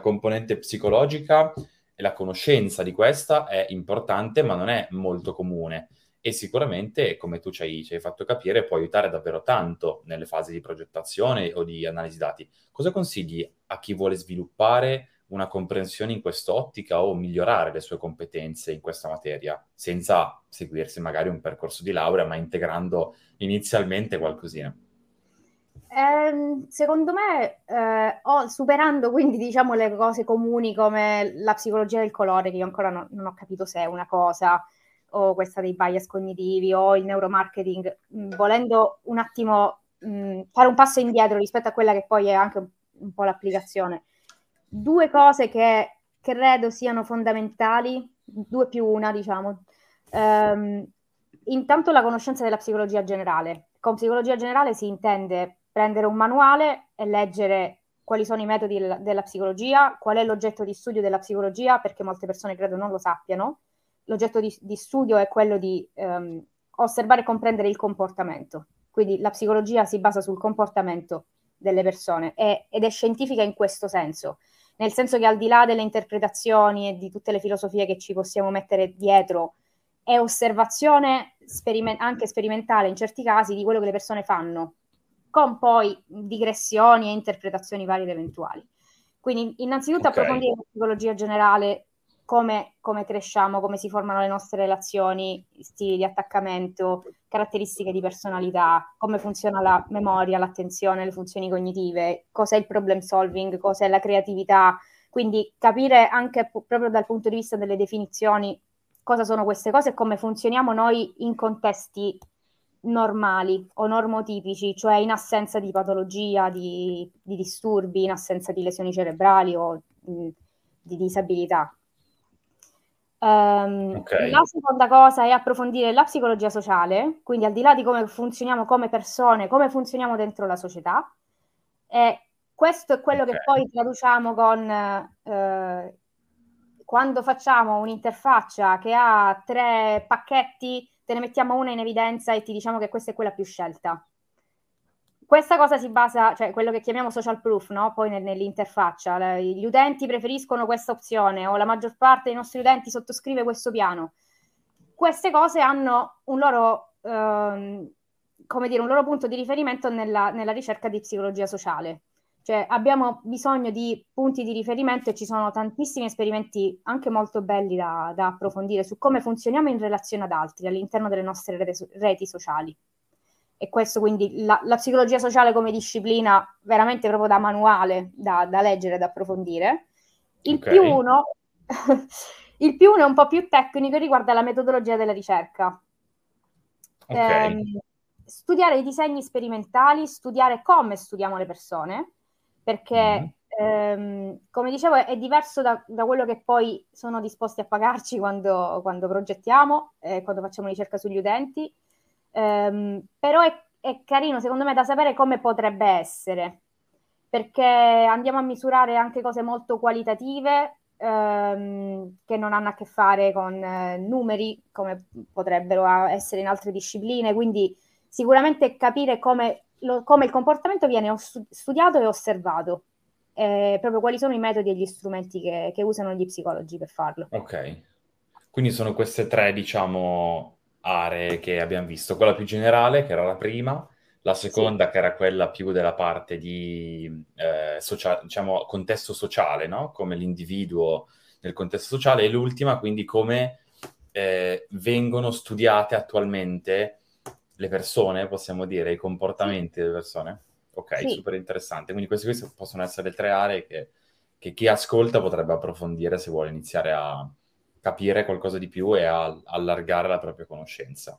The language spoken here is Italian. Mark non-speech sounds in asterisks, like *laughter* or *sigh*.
componente psicologica e la conoscenza di questa è importante, ma non è molto comune e sicuramente, come tu ci hai, ci hai, fatto capire, può aiutare davvero tanto nelle fasi di progettazione o di analisi dati. Cosa consigli a chi vuole sviluppare una comprensione in quest'ottica o migliorare le sue competenze in questa materia, senza seguirsi magari un percorso di laurea, ma integrando inizialmente qualcosina? Eh, secondo me, eh, oh, superando quindi diciamo le cose comuni come la psicologia del colore, che io ancora no, non ho capito se è una cosa, o questa dei bias cognitivi, o il neuromarketing, mh, mm, volendo un attimo mh, mm, fare un passo indietro rispetto a quella che poi è anche un, un po' l'applicazione. Due cose che credo siano fondamentali, due più una, diciamo. Um, intanto la conoscenza della psicologia generale. Con psicologia generale si intende prendere un manuale e leggere quali sono i metodi della, della psicologia, qual è l'oggetto di studio della psicologia, perché molte persone credo non lo sappiano. L'oggetto di, di studio è quello di um, osservare e comprendere il comportamento. Quindi la psicologia si basa sul comportamento delle persone e, ed è scientifica in questo senso, nel senso che al di là delle interpretazioni e di tutte le filosofie che ci possiamo mettere dietro, è osservazione speriment- anche sperimentale in certi casi di quello che le persone fanno, con poi digressioni e interpretazioni varie ed eventuali. Quindi innanzitutto okay. approfondire la psicologia generale, come, come, cresciamo, come si formano le nostre relazioni, stili di attaccamento, caratteristiche di personalità, come funziona la memoria, l'attenzione, le funzioni cognitive, cos'è il problem solving, cos'è la creatività. Quindi capire anche p- proprio dal punto di vista delle definizioni cosa sono queste cose e come funzioniamo noi in contesti normali o normotipici, cioè in assenza di patologia, di, di disturbi, in assenza di lesioni cerebrali o mh, di disabilità. Um, okay. La seconda cosa è approfondire la psicologia sociale, quindi al di là di come funzioniamo come persone, come funzioniamo dentro la società. E questo è quello okay. che poi traduciamo con eh, quando facciamo un'interfaccia che ha tre pacchetti te ne mettiamo una in evidenza e ti diciamo che questa è quella più scelta. Questa cosa si basa, cioè quello che chiamiamo social proof, no? poi nell'interfaccia. Gli utenti preferiscono questa opzione o la maggior parte dei nostri utenti sottoscrive questo piano. Queste cose hanno un loro, ehm, dire, un loro punto di riferimento nella, nella ricerca di psicologia sociale. Cioè abbiamo bisogno di punti di riferimento e ci sono tantissimi esperimenti anche molto belli da, da approfondire su come funzioniamo in relazione ad altri all'interno delle nostre reti, reti sociali. E questo quindi la, la, psicologia sociale come disciplina veramente proprio da manuale, da, da leggere, da approfondire. Il, okay. più uno, *laughs* il più uno è un po' più tecnico e riguarda la metodologia della ricerca. Okay. Eh, studiare i disegni sperimentali, studiare come studiamo le persone perché mm. ehm, come dicevo è diverso da, da, quello che poi sono disposti a pagarci quando, quando progettiamo, eh, quando facciamo ricerca sugli utenti, ehm, però è, è carino secondo me da sapere come potrebbe essere, perché andiamo a misurare anche cose molto qualitative ehm, che non hanno a che fare con eh, numeri come potrebbero essere in altre discipline, quindi sicuramente capire come lo, come il comportamento viene os- studiato e osservato, eh, proprio quali sono i metodi e gli strumenti che, che usano gli psicologi per farlo. Ok, quindi sono queste tre, diciamo, aree che abbiamo visto, quella più generale, che era la prima, la seconda, sì. che era quella più della parte di eh, socia- diciamo, contesto sociale, no? come l'individuo nel contesto sociale, e l'ultima, quindi come eh, vengono studiate attualmente le persone, possiamo dire, i comportamenti delle persone? Ok, sì. super interessante. Quindi queste, queste, possono essere le tre aree che, che, chi ascolta potrebbe approfondire se vuole iniziare a capire qualcosa di più e a allargare la propria conoscenza.